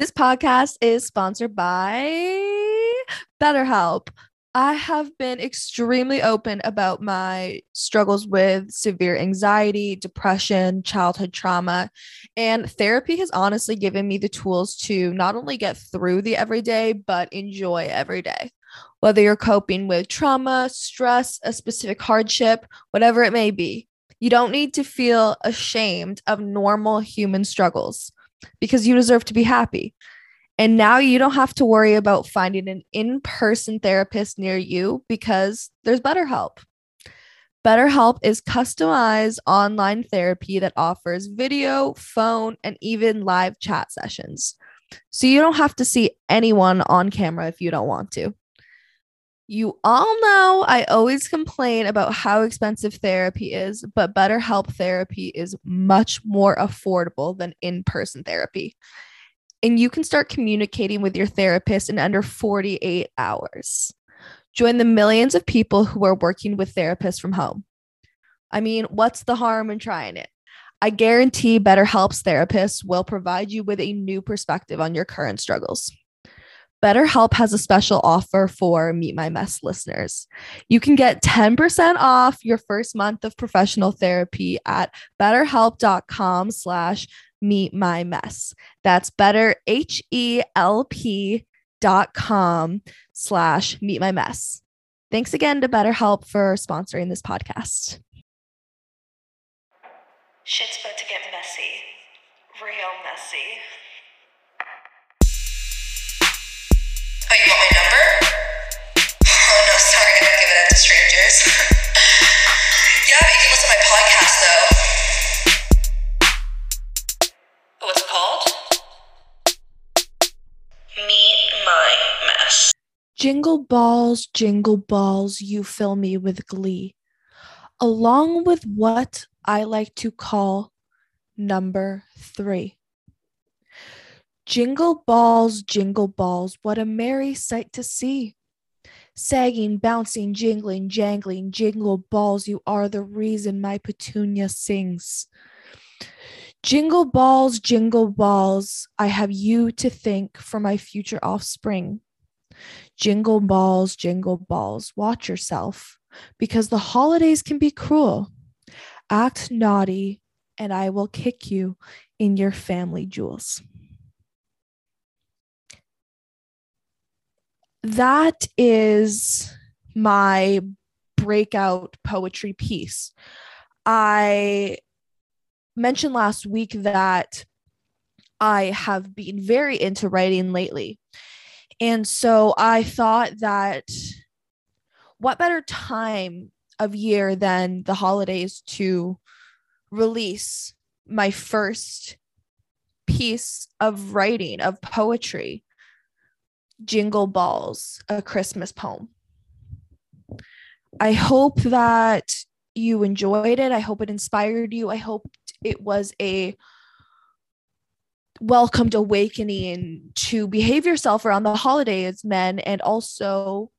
This podcast is sponsored by BetterHelp. I have been extremely open about my struggles with severe anxiety, depression, childhood trauma, and therapy has honestly given me the tools to not only get through the everyday, but enjoy every day. Whether you're coping with trauma, stress, a specific hardship, whatever it may be, you don't need to feel ashamed of normal human struggles because you deserve to be happy. And now you don't have to worry about finding an in person therapist near you because there's BetterHelp. BetterHelp is customized online therapy that offers video, phone, and even live chat sessions. So you don't have to see anyone on camera if you don't want to. You all know I always complain about how expensive therapy is, but BetterHelp therapy is much more affordable than in person therapy and you can start communicating with your therapist in under 48 hours. Join the millions of people who are working with therapists from home. I mean, what's the harm in trying it? I guarantee BetterHelp's therapists will provide you with a new perspective on your current struggles. BetterHelp has a special offer for Meet My Mess listeners. You can get 10% off your first month of professional therapy at betterhelp.com slash meet my mess. That's better H E L P dot com slash meet my mess. Thanks again to BetterHelp for sponsoring this podcast. Shit's about to get messy. Real messy. Oh, you want my number? Oh no, sorry, I don't give it out to strangers. yeah, but you can listen to my podcast though. What's it called? Meet my mess. Jingle balls, jingle balls, you fill me with glee, along with what I like to call number three. Jingle balls, jingle balls, what a merry sight to see. Sagging, bouncing, jingling, jangling, jingle balls, you are the reason my petunia sings. Jingle balls, jingle balls, I have you to thank for my future offspring. Jingle balls, jingle balls, watch yourself because the holidays can be cruel. Act naughty, and I will kick you in your family jewels. That is my breakout poetry piece. I mentioned last week that I have been very into writing lately. And so I thought that what better time of year than the holidays to release my first piece of writing, of poetry, Jingle Balls, a Christmas poem. I hope that you enjoyed it. I hope it inspired you. I hope it was a welcomed awakening to behave yourself around the holidays, men, and also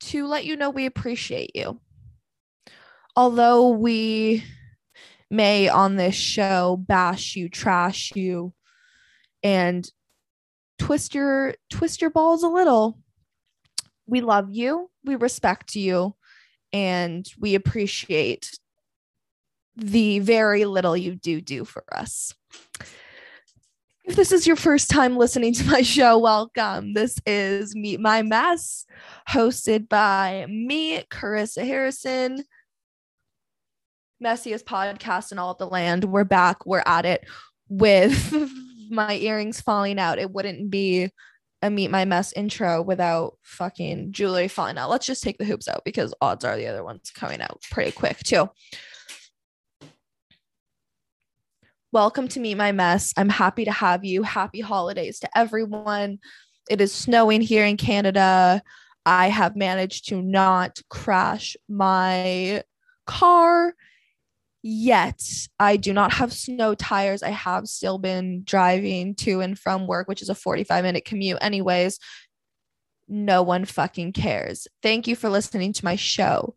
to let you know we appreciate you. Although we may on this show bash you, trash you, and twist your twist your balls a little. We love you, we respect you, and we appreciate the very little you do do for us. If this is your first time listening to my show, welcome. This is Meet My Mess, hosted by me, Carissa Harrison. Messiest podcast in all the land. We're back. We're at it with my earrings falling out. It wouldn't be a Meet My Mess intro without fucking jewelry falling out. Let's just take the hoops out because odds are the other one's coming out pretty quick too. Welcome to Meet My Mess. I'm happy to have you. Happy holidays to everyone. It is snowing here in Canada. I have managed to not crash my car yet. I do not have snow tires. I have still been driving to and from work, which is a 45 minute commute, anyways. No one fucking cares. Thank you for listening to my show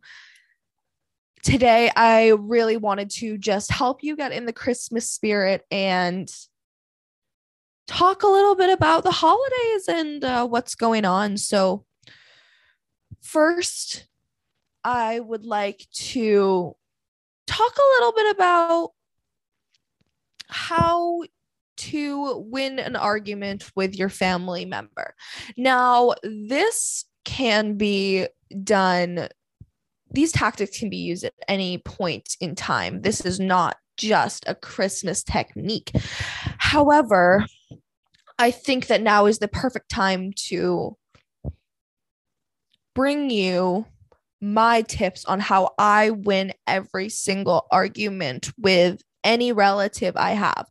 today I really wanted to just help you get in the Christmas spirit and talk a little bit about the holidays and uh, what's going on. So, first, I would like to talk a little bit about how to win an argument with your family member. Now, this can be done, these tactics can be used at any point in time. This is not just a Christmas technique. However, I think that now is the perfect time to bring you my tips on how I win every single argument with any relative I have.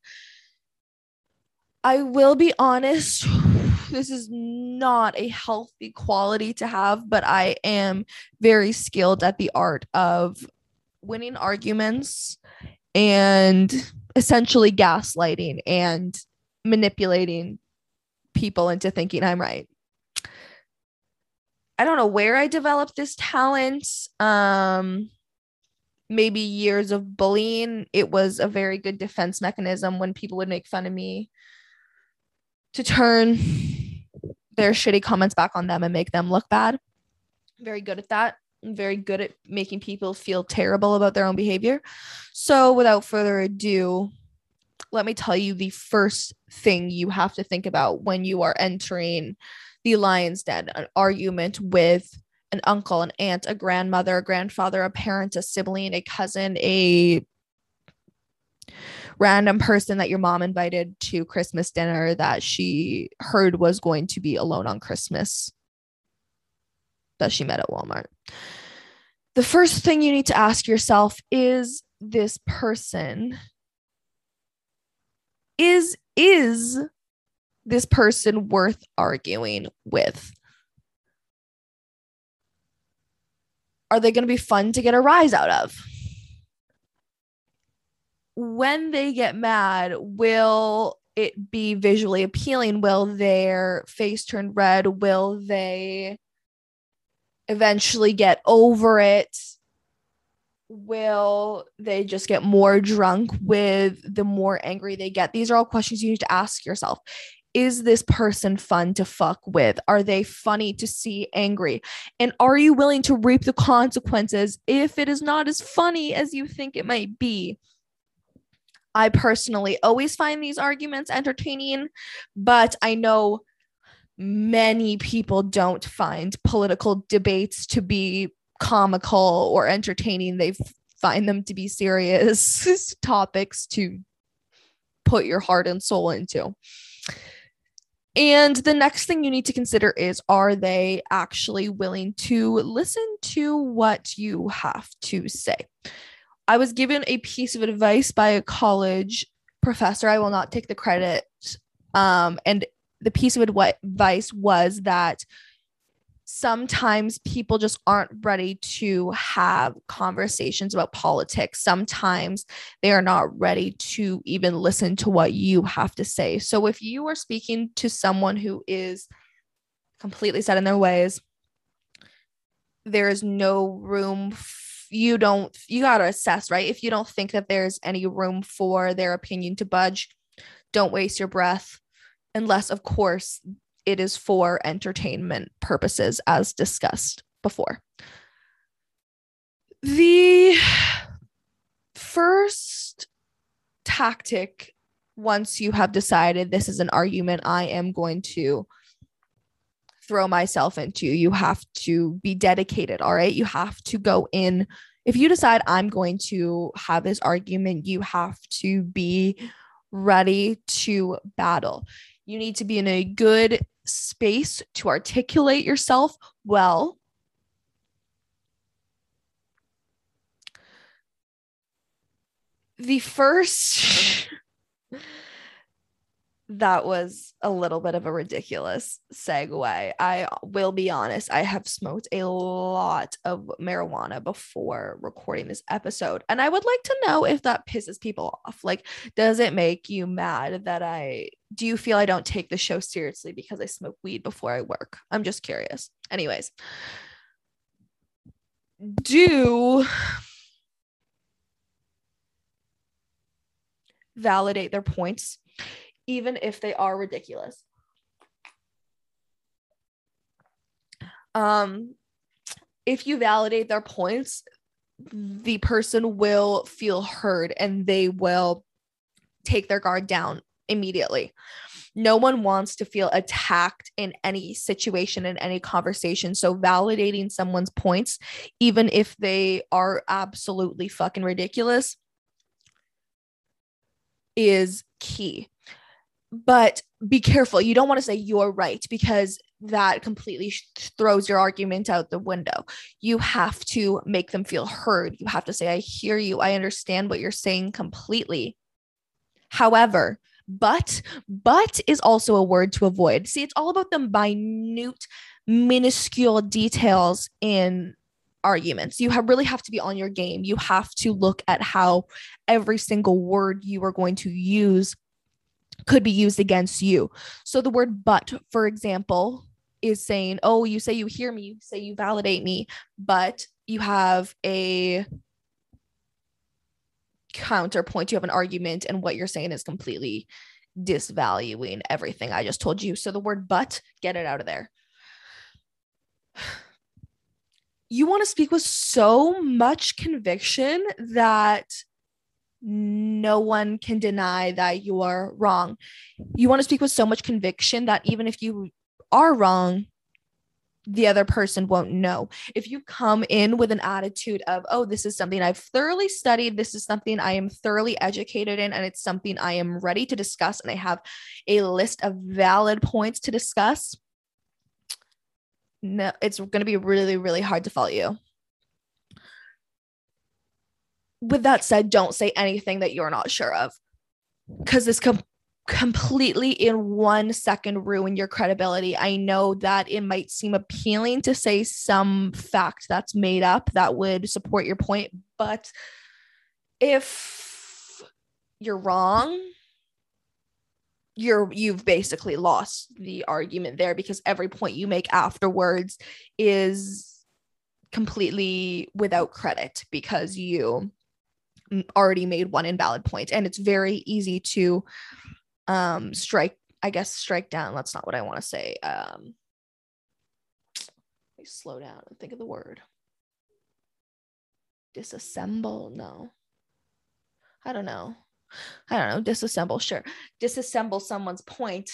I will be honest, this is not a healthy quality to have, but I am very skilled at the art of winning arguments and essentially gaslighting and manipulating people into thinking I'm right. I don't know where I developed this talent. Um maybe years of bullying. It was a very good defense mechanism when people would make fun of me to turn their shitty comments back on them and make them look bad. Very good at that. I'm very good at making people feel terrible about their own behavior. So, without further ado, let me tell you the first thing you have to think about when you are entering the lion's den an argument with an uncle, an aunt, a grandmother, a grandfather, a parent, a sibling, a cousin, a random person that your mom invited to Christmas dinner that she heard was going to be alone on Christmas that she met at Walmart. The first thing you need to ask yourself is this person is is this person worth arguing with? Are they going to be fun to get a rise out of? when they get mad, will it be visually appealing? Will their face turn red? Will they eventually get over it? Will they just get more drunk with the more angry they get? These are all questions you need to ask yourself. Is this person fun to fuck with? Are they funny to see angry? And are you willing to reap the consequences if it is not as funny as you think it might be? I personally always find these arguments entertaining, but I know many people don't find political debates to be comical or entertaining. They find them to be serious topics to put your heart and soul into. And the next thing you need to consider is are they actually willing to listen to what you have to say? I was given a piece of advice by a college professor. I will not take the credit. Um, and the piece of advice was that sometimes people just aren't ready to have conversations about politics. Sometimes they are not ready to even listen to what you have to say. So if you are speaking to someone who is completely set in their ways, there is no room you don't you got to assess right if you don't think that there's any room for their opinion to budge don't waste your breath unless of course it is for entertainment purposes as discussed before the first tactic once you have decided this is an argument i am going to throw myself into. You have to be dedicated. All right. You have to go in. If you decide I'm going to have this argument, you have to be ready to battle. You need to be in a good space to articulate yourself well. The first that was a little bit of a ridiculous segue. I will be honest, I have smoked a lot of marijuana before recording this episode. And I would like to know if that pisses people off. Like, does it make you mad that I do you feel I don't take the show seriously because I smoke weed before I work? I'm just curious. Anyways, do validate their points even if they are ridiculous. Um, if you validate their points, the person will feel heard and they will take their guard down immediately. No one wants to feel attacked in any situation, in any conversation. So, validating someone's points, even if they are absolutely fucking ridiculous, is key. But be careful. You don't want to say you're right because that completely throws your argument out the window. You have to make them feel heard. You have to say, I hear you. I understand what you're saying completely. However, but, but is also a word to avoid. See, it's all about the minute, minuscule details in arguments. You have really have to be on your game. You have to look at how every single word you are going to use could be used against you. So the word but, for example, is saying, "Oh, you say you hear me, you say you validate me, but you have a counterpoint, you have an argument and what you're saying is completely disvaluing everything I just told you." So the word but, get it out of there. You want to speak with so much conviction that no one can deny that you are wrong. You want to speak with so much conviction that even if you are wrong, the other person won't know. If you come in with an attitude of, oh, this is something I've thoroughly studied, this is something I am thoroughly educated in, and it's something I am ready to discuss, and I have a list of valid points to discuss, no, it's going to be really, really hard to follow you with that said, don't say anything that you're not sure of because this com- completely in one second ruin your credibility. I know that it might seem appealing to say some fact that's made up that would support your point, but if you're wrong, you're you've basically lost the argument there because every point you make afterwards is completely without credit because you already made one invalid point and it's very easy to um strike i guess strike down. That's not what i want to say. Um slow down and think of the word. Disassemble no. I don't know. I don't know. Disassemble sure. Disassemble someone's point.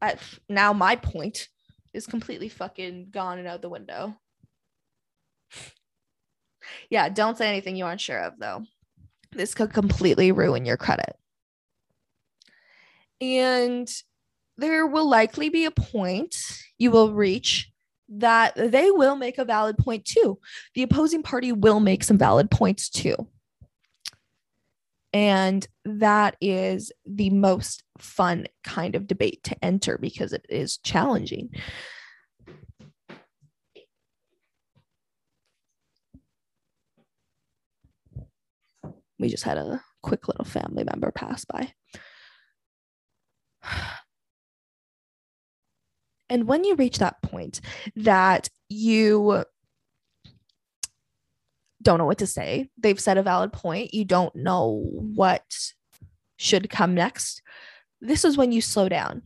I, now my point is completely fucking gone and out the window. Yeah don't say anything you aren't sure of though. This could completely ruin your credit. And there will likely be a point you will reach that they will make a valid point too. The opposing party will make some valid points too. And that is the most fun kind of debate to enter because it is challenging. we just had a quick little family member pass by. And when you reach that point that you don't know what to say, they've said a valid point, you don't know what should come next, this is when you slow down.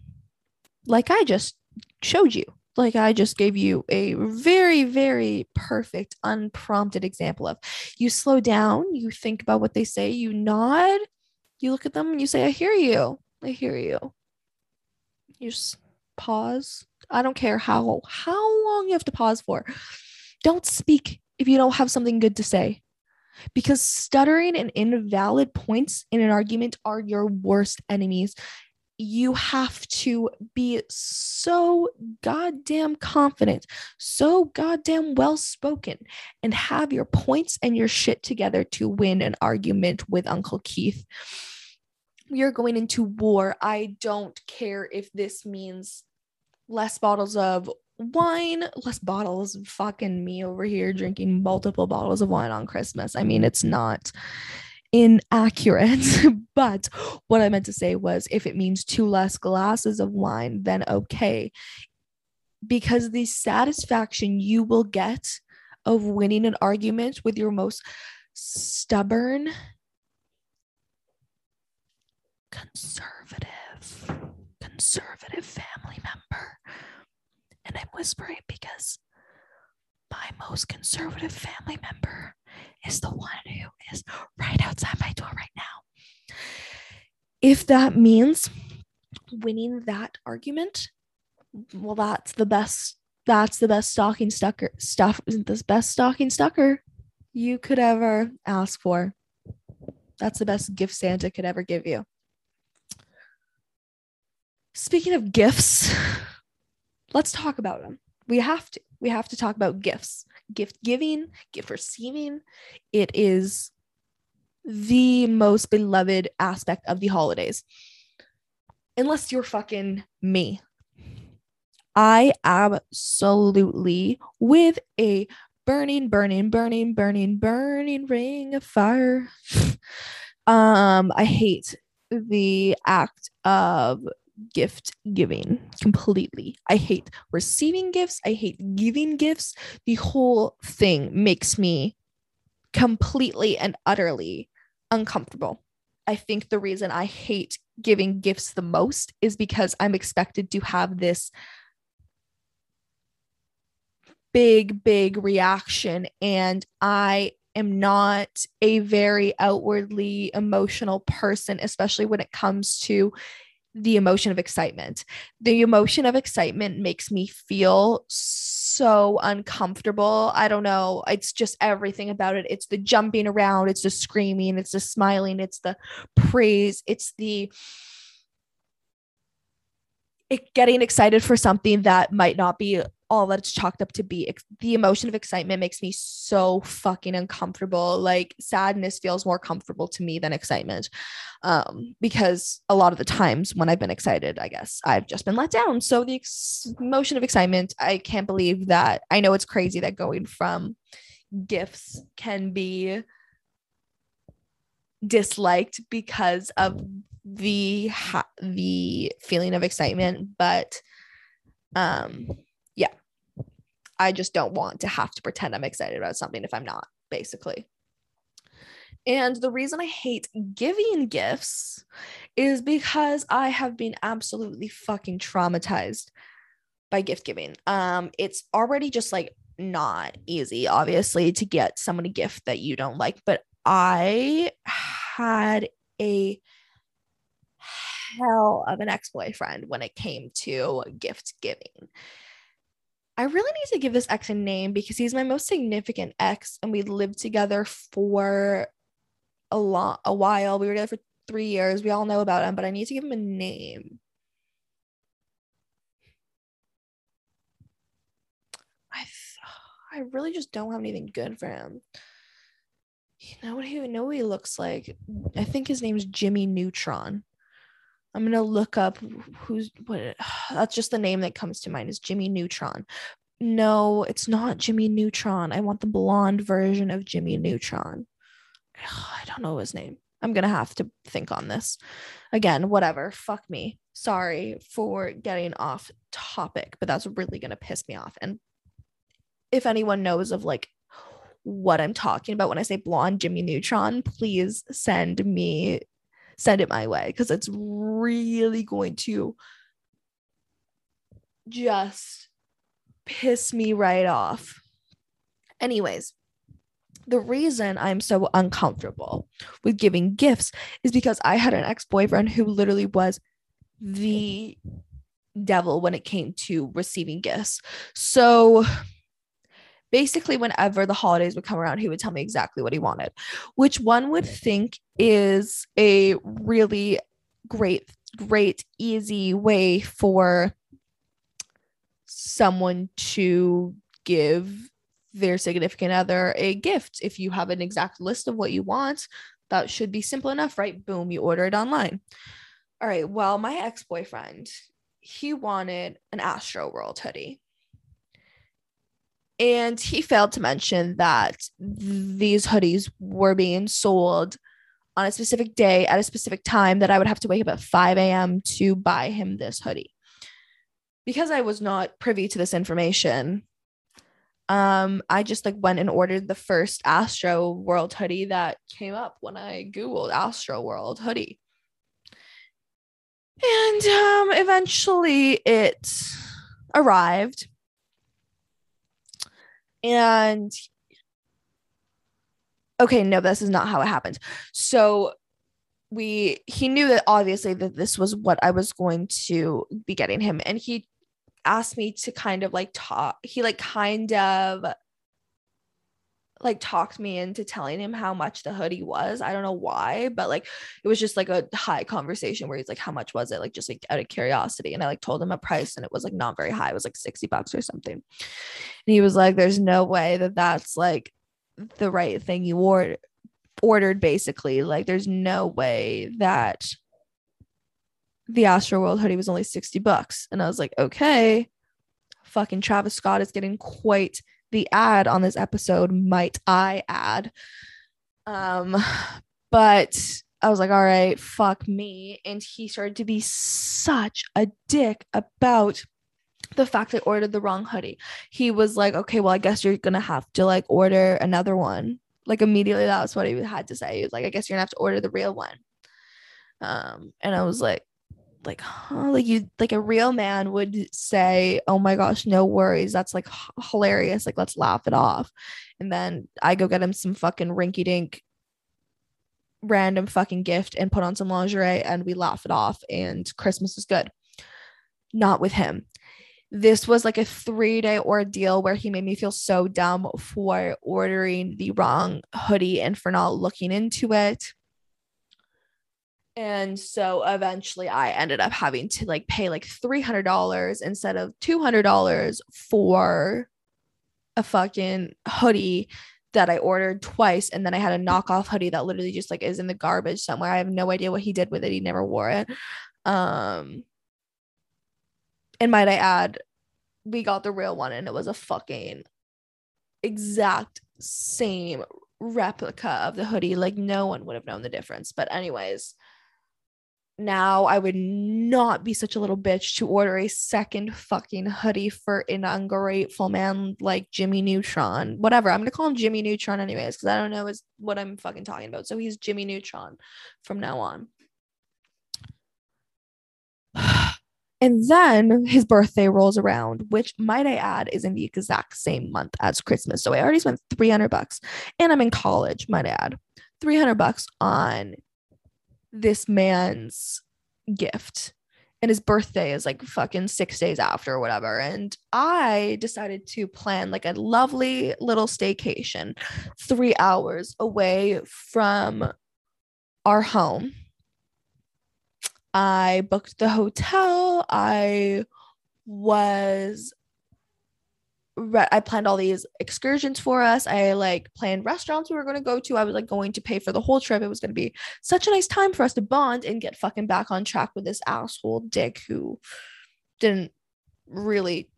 Like I just showed you like I just gave you a very, very perfect, unprompted example of you slow down, you think about what they say, you nod, you look at them and you say, I hear you. I hear you. You just pause. I don't care how how long you have to pause for. Don't speak if you don't have something good to say. Because stuttering and invalid points in an argument are your worst enemies you have to be so goddamn confident, so goddamn well spoken, and have your points and your shit together to win an argument with Uncle Keith. We are going into war. I don't care if this means less bottles of wine, less bottles. Fucking me over here drinking multiple bottles of wine on Christmas. I mean, it's not inaccurate. but what I meant to say was if it means two less glasses of wine, then okay. Because the satisfaction you will get of winning an argument with your most stubborn, conservative, conservative family member. And I'm whispering because my most conservative family member is the one who is right outside my door right now. If that means winning that argument, well, that's the best. That's the best stocking stucker stuff. Isn't this best stocking stucker you could ever ask for. That's the best gift Santa could ever give you. Speaking of gifts, let's talk about them. We have to. We have to talk about gifts, gift giving, gift receiving. It is the most beloved aspect of the holidays. Unless you're fucking me. I absolutely, with a burning, burning, burning, burning, burning ring of fire. um, I hate the act of gift giving completely. I hate receiving gifts. I hate giving gifts. The whole thing makes me completely and utterly uncomfortable. I think the reason I hate giving gifts the most is because I'm expected to have this big, big reaction. And I am not a very outwardly emotional person, especially when it comes to the emotion of excitement. The emotion of excitement makes me feel so uncomfortable. I don't know. It's just everything about it. It's the jumping around, it's the screaming, it's the smiling, it's the praise, it's the getting excited for something that might not be all that it's chalked up to be. The emotion of excitement makes me so fucking uncomfortable. Like sadness feels more comfortable to me than excitement. Um, because a lot of the times when I've been excited, I guess I've just been let down. So the ex- emotion of excitement, I can't believe that. I know it's crazy that going from gifts can be disliked because of the the feeling of excitement, but um yeah. I just don't want to have to pretend I'm excited about something if I'm not, basically. And the reason I hate giving gifts is because I have been absolutely fucking traumatized by gift giving. Um, it's already just like not easy, obviously, to get someone a gift that you don't like, but I had a hell of an ex-boyfriend when it came to gift giving. I really need to give this ex a name because he's my most significant ex and we lived together for a lot a while. We were together for three years. We all know about him, but I need to give him a name. I I really just don't have anything good for him. You know what he know what he looks like? I think his name's Jimmy Neutron. I'm gonna look up who's what. That's just the name that comes to mind is Jimmy Neutron. No, it's not Jimmy Neutron. I want the blonde version of Jimmy Neutron. I don't know his name. I'm gonna have to think on this. Again, whatever. Fuck me. Sorry for getting off topic, but that's really gonna piss me off. And if anyone knows of like what I'm talking about when I say blonde Jimmy Neutron, please send me send it my way because it's really going to just piss me right off. Anyways, the reason I'm so uncomfortable with giving gifts is because I had an ex boyfriend who literally was the devil when it came to receiving gifts. So basically, whenever the holidays would come around, he would tell me exactly what he wanted, which one would think is a really great, great, easy way for someone to give their significant other a gift. If you have an exact list of what you want, that should be simple enough, right? Boom, you order it online. All right. Well, my ex boyfriend, he wanted an Astro World hoodie. And he failed to mention that these hoodies were being sold on a specific day at a specific time that I would have to wake up at 5 a.m. to buy him this hoodie. Because I was not privy to this information, um, I just like went and ordered the first Astro World hoodie that came up when I Googled Astro World hoodie. And um, eventually it arrived. And okay, no, this is not how it happened. So we he knew that obviously that this was what I was going to be getting him and he asked me to kind of like talk he like kind of like talked me into telling him how much the hoodie was. I don't know why, but like it was just like a high conversation where he's like, How much was it? Like just like out of curiosity. And I like told him a price and it was like not very high. It was like 60 bucks or something. And he was like, There's no way that that's like the right thing you ordered ordered basically. Like there's no way that the astro world hoodie was only 60 bucks. And I was like, okay, fucking Travis Scott is getting quite the ad on this episode, might I add. Um, but I was like, all right, fuck me. And he started to be such a dick about the fact I ordered the wrong hoodie. He was like, okay, well, I guess you're gonna have to like order another one. Like immediately, that was what he had to say. He was like, I guess you're gonna have to order the real one. Um, and I was like, like huh like you like a real man would say oh my gosh no worries. That's like h- hilarious. Like let's laugh it off. And then i go get him some fucking rinky dink random fucking gift and put on some lingerie and we laugh it off and christmas is good. Not with him. This was like a three day ordeal where he made me feel so dumb for ordering the wrong hoodie and for not looking into it and so eventually I ended up having to like pay like $300 instead of $200 for a fucking hoodie that I ordered twice. And then I had a knockoff hoodie that literally just like is in the garbage somewhere. I have no idea what he did with it. He never wore it. Um, and might I add, we got the real one and it was a fucking exact same replica of the hoodie. Like no one would have known the difference. But, anyways, now I would not be such a little bitch to order a second fucking hoodie for an ungrateful man like Jimmy Neutron. Whatever. I'm gonna call him Jimmy Neutron anyways, because I don't know is what I'm fucking talking about. So he's Jimmy Neutron from now on. And then his birthday rolls around, which might I add is in the exact same month as Christmas. So I already spent 300 bucks and I'm in college, might I add. 300 bucks on this man's gift and his birthday is like fucking six days after or whatever. And I decided to plan like a lovely little staycation three hours away from our home. I booked the hotel. I was I planned all these excursions for us. I like planned restaurants we were going to go to. I was like going to pay for the whole trip. It was going to be such a nice time for us to bond and get fucking back on track with this asshole dick who didn't really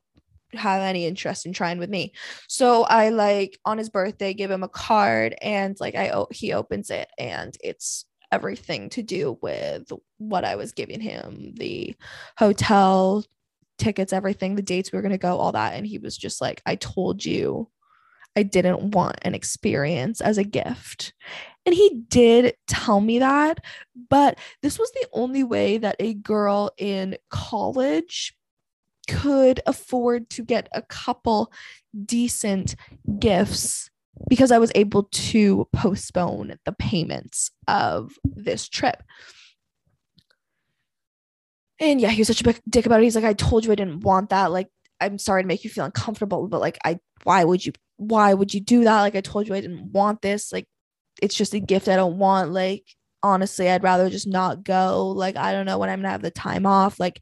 have any interest in trying with me. So I like on his birthday give him a card and like I he opens it and it's everything to do with what I was giving him the hotel tickets, everything, the dates we were going to go, all that. And he was just like, I told you I didn't want an experience as a gift. And he did tell me that, but this was the only way that a girl in college could afford to get a couple decent gifts because I was able to postpone the payments of this trip. And yeah, he was such a big dick about it. He's like, I told you I didn't want that. Like, I'm sorry to make you feel uncomfortable, but like, I, why would you, why would you do that? Like, I told you I didn't want this. Like, it's just a gift I don't want. Like, honestly, I'd rather just not go. Like, I don't know when I'm gonna have the time off. Like,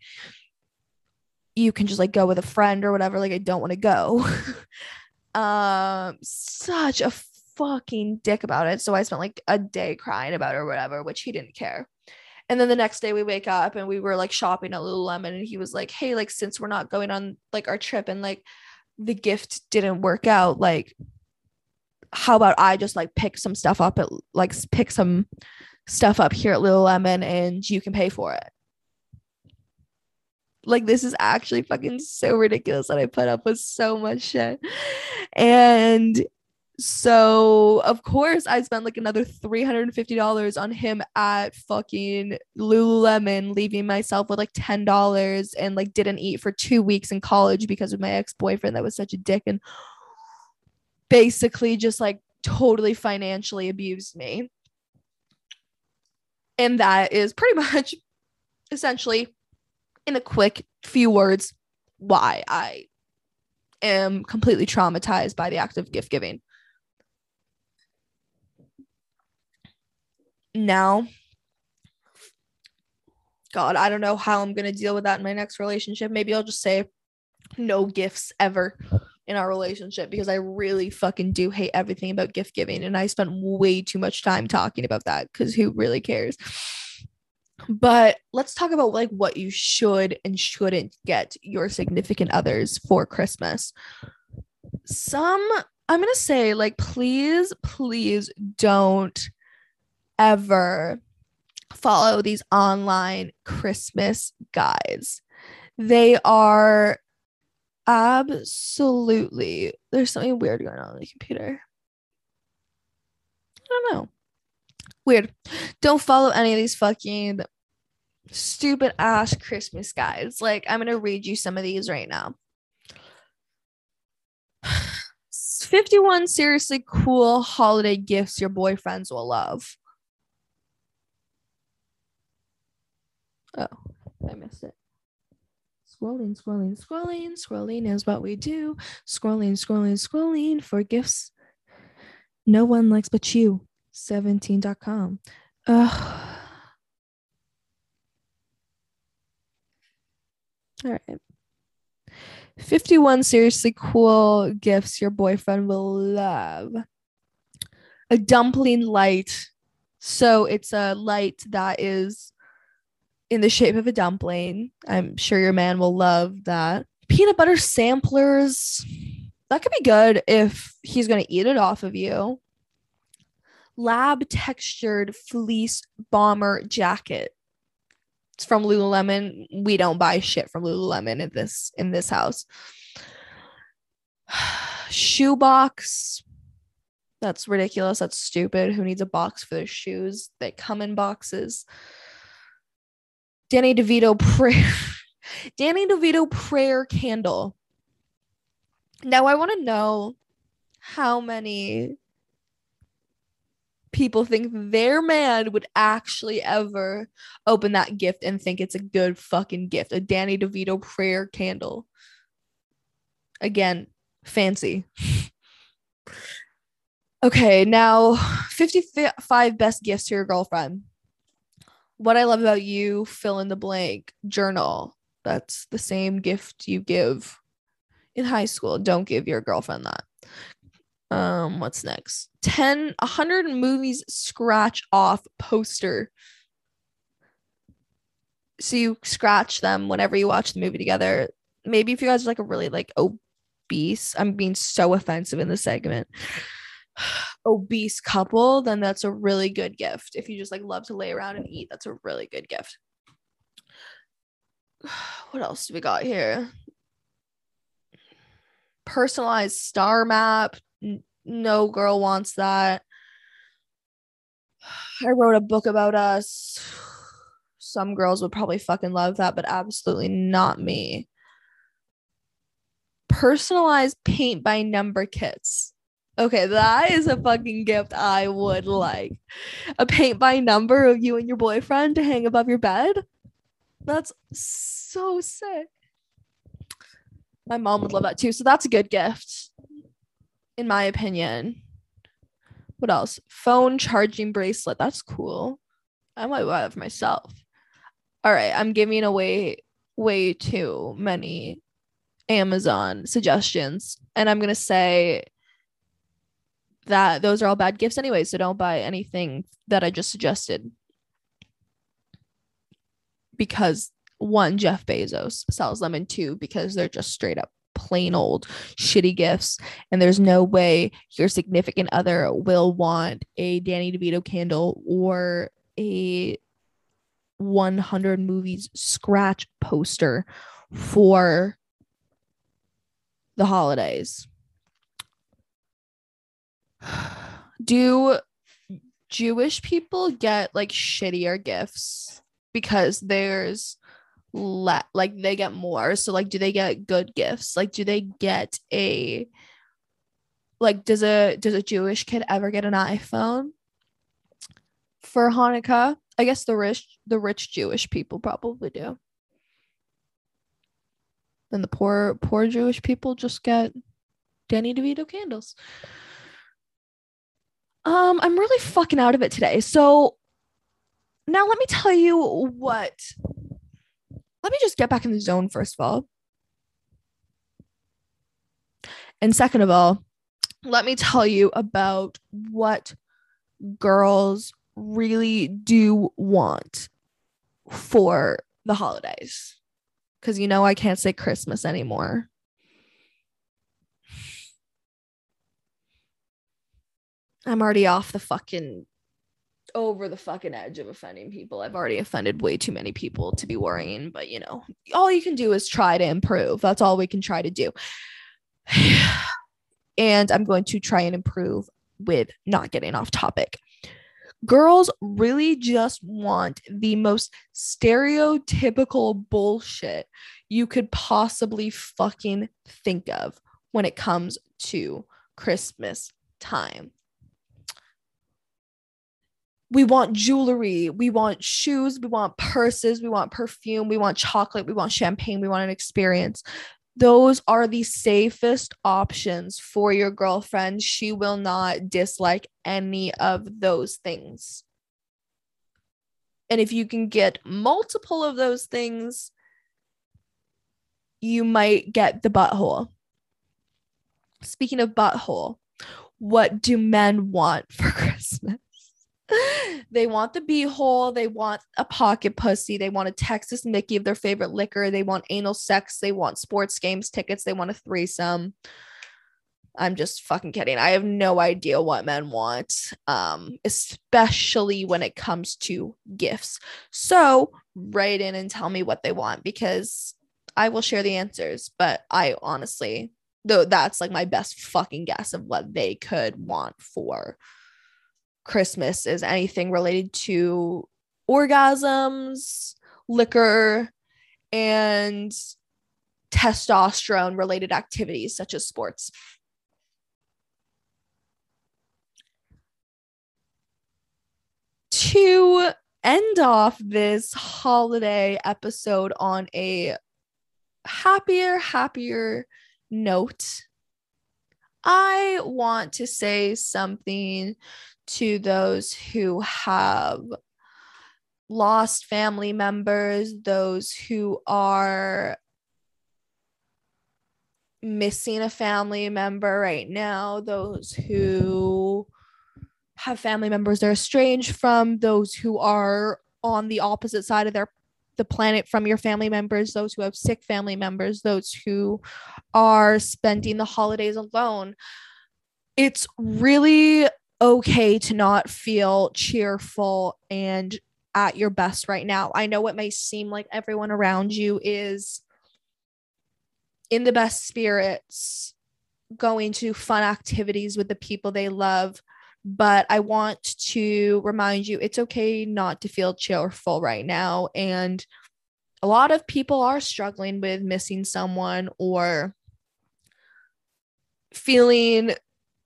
you can just like go with a friend or whatever. Like, I don't want to go. um, such a fucking dick about it. So I spent like a day crying about it or whatever, which he didn't care. And then the next day we wake up and we were like shopping at Lululemon and he was like, Hey, like since we're not going on like our trip and like the gift didn't work out, like how about I just like pick some stuff up at like pick some stuff up here at Lululemon and you can pay for it. Like this is actually fucking so ridiculous that I put up with so much shit. And So of course I spent like another $350 on him at fucking Lululemon, leaving myself with like $10 and like didn't eat for two weeks in college because of my ex-boyfriend that was such a dick and basically just like totally financially abused me. And that is pretty much essentially in a quick few words why I am completely traumatized by the act of gift giving. Now god i don't know how i'm going to deal with that in my next relationship. Maybe i'll just say no gifts ever in our relationship because i really fucking do hate everything about gift giving and i spent way too much time talking about that because who really cares? But let's talk about like what you should and shouldn't get your significant others for christmas. Some i'm going to say like please please don't ever follow these online Christmas guides. They are absolutely, there's something weird going on on the computer. I don't know. Weird. Don't follow any of these fucking stupid ass Christmas guides. Like, I'm going to read you some of these right now. 51 seriously cool holiday gifts your boyfriends will love. Oh, I missed it. Scrolling, scrolling, scrolling, scrolling is what we do. Scrolling, scrolling, scrolling for gifts. No one likes but you. 17.com. Ugh. All right. 51 seriously cool gifts your boyfriend will love. A dumpling light. So it's a light that is in the shape of a dumpling. I'm sure your man will love that. Peanut butter samplers. That could be good if he's going to eat it off of you. Lab textured fleece bomber jacket. It's from Lululemon. We don't buy shit from Lululemon in this in this house. Shoebox. That's ridiculous. That's stupid. Who needs a box for their shoes? They come in boxes. Danny DeVito prayer Danny DeVito prayer candle. Now I want to know how many people think their man would actually ever open that gift and think it's a good fucking gift. A Danny DeVito prayer candle. Again, fancy. okay, now 55 best gifts to your girlfriend what I love about you, fill in the blank, journal. That's the same gift you give in high school. Don't give your girlfriend that. Um, what's next? 10 100 movies scratch off poster. So you scratch them whenever you watch the movie together. Maybe if you guys are like a really like obese, I'm being so offensive in this segment obese couple, then that's a really good gift. If you just like love to lay around and eat, that's a really good gift. What else do we got here? Personalized star map. No girl wants that. I wrote a book about us. Some girls would probably fucking love that, but absolutely not me. Personalized paint by number kits. Okay, that is a fucking gift I would like. A paint by number of you and your boyfriend to hang above your bed. That's so sick. My mom would love that too. So that's a good gift, in my opinion. What else? Phone charging bracelet. That's cool. I might buy that for myself. All right, I'm giving away way too many Amazon suggestions. And I'm going to say that those are all bad gifts anyway. So don't buy anything that I just suggested. Because one, Jeff Bezos sells them, and two, because they're just straight up plain old shitty gifts. And there's no way your significant other will want a Danny DeVito candle or a 100 movies scratch poster for the holidays. Do Jewish people get like shittier gifts because there's le- like they get more. So like do they get good gifts? Like do they get a like does a does a Jewish kid ever get an iPhone for Hanukkah? I guess the rich the rich Jewish people probably do. Then the poor poor Jewish people just get Danny DeVito candles. Um, I'm really fucking out of it today. So now let me tell you what. Let me just get back in the zone, first of all. And second of all, let me tell you about what girls really do want for the holidays. Because you know, I can't say Christmas anymore. I'm already off the fucking over the fucking edge of offending people. I've already offended way too many people to be worrying, but you know, all you can do is try to improve. That's all we can try to do. and I'm going to try and improve with not getting off topic. Girls really just want the most stereotypical bullshit you could possibly fucking think of when it comes to Christmas time we want jewelry, we want shoes, we want purses, we want perfume, we want chocolate, we want champagne, we want an experience. Those are the safest options for your girlfriend. She will not dislike any of those things. And if you can get multiple of those things, you might get the butthole. Speaking of butthole, what do men want for Christmas? they want the beehole. They want a pocket pussy. They want a Texas Mickey of their favorite liquor. They want anal sex. They want sports games tickets. They want a threesome. I'm just fucking kidding. I have no idea what men want, um, especially when it comes to gifts. So write in and tell me what they want because I will share the answers. But I honestly, though, that's like my best fucking guess of what they could want for Christmas is anything related to orgasms, liquor, and testosterone related activities such as sports. To end off this holiday episode on a happier, happier note, I want to say something to those who have lost family members, those who are missing a family member right now, those who have family members they're estranged from, those who are on the opposite side of their the planet from your family members, those who have sick family members, those who are spending the holidays alone. It's really okay to not feel cheerful and at your best right now. I know it may seem like everyone around you is in the best spirits, going to fun activities with the people they love. But I want to remind you it's okay not to feel cheerful right now. And a lot of people are struggling with missing someone or feeling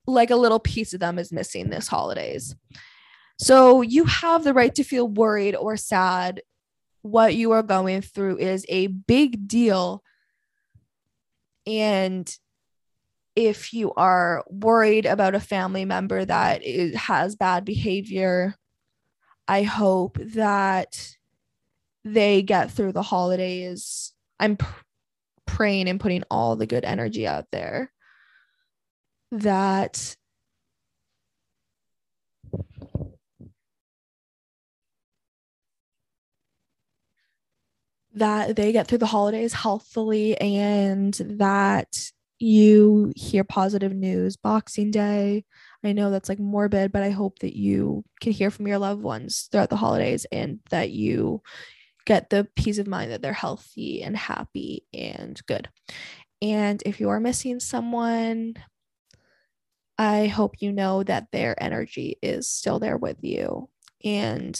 like a little piece of them is missing this holidays. So you have the right to feel worried or sad. What you are going through is a big deal. And if you are worried about a family member that is, has bad behavior, I hope that they get through the holidays. I'm pr- praying and putting all the good energy out there that that they get through the holidays healthily and that you hear positive news boxing day. I know that's like morbid but i hope that you can hear from your loved ones throughout the holidays and that you get the peace of mind that they're healthy and happy and good. And if you are missing someone I hope you know that their energy is still there with you and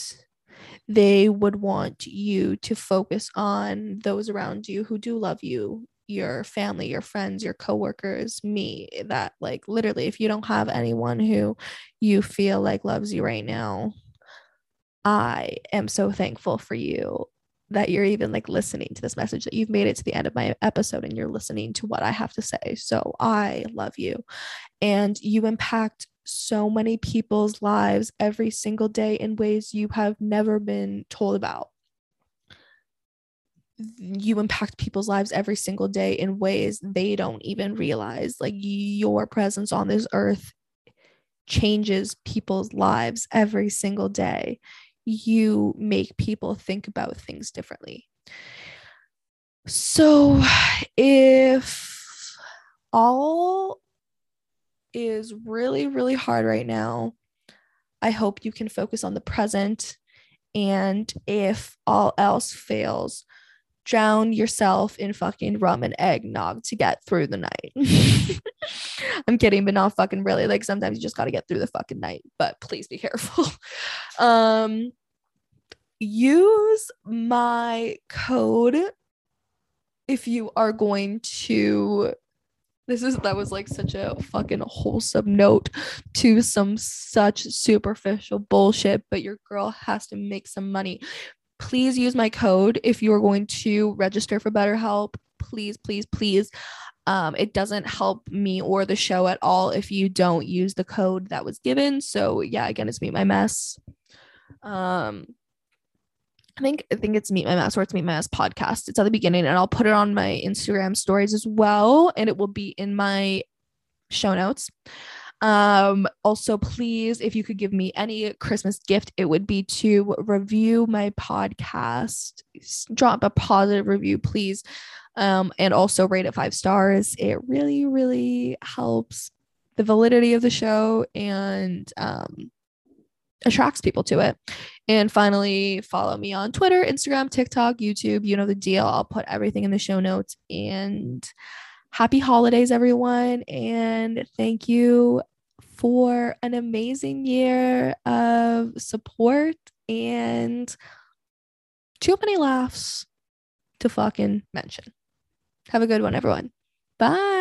they would want you to focus on those around you who do love you your family your friends your coworkers me that like literally if you don't have anyone who you feel like loves you right now i am so thankful for you that you're even like listening to this message that you've made it to the end of my episode and you're listening to what i have to say so i love you and you impact so many people's lives every single day in ways you have never been told about. You impact people's lives every single day in ways they don't even realize. Like your presence on this earth changes people's lives every single day. You make people think about things differently. So, if all is really, really hard right now. I hope you can focus on the present. And if all else fails, drown yourself in fucking rum and eggnog to get through the night. I'm kidding, but not fucking really. Like sometimes you just got to get through the fucking night, but please be careful. um use my code if you are going to this is that was like such a fucking wholesome note to some such superficial bullshit but your girl has to make some money please use my code if you are going to register for betterhelp please please please um, it doesn't help me or the show at all if you don't use the code that was given so yeah again it's meet my mess um I think I think it's Meet My Mess or it's Meet My Mess podcast. It's at the beginning, and I'll put it on my Instagram stories as well, and it will be in my show notes. Um, also, please, if you could give me any Christmas gift, it would be to review my podcast. Drop a positive review, please. Um, and also rate it five stars. It really, really helps the validity of the show and um attracts people to it. And finally, follow me on Twitter, Instagram, TikTok, YouTube. You know the deal. I'll put everything in the show notes. And happy holidays, everyone. And thank you for an amazing year of support and too many laughs to fucking mention. Have a good one, everyone. Bye.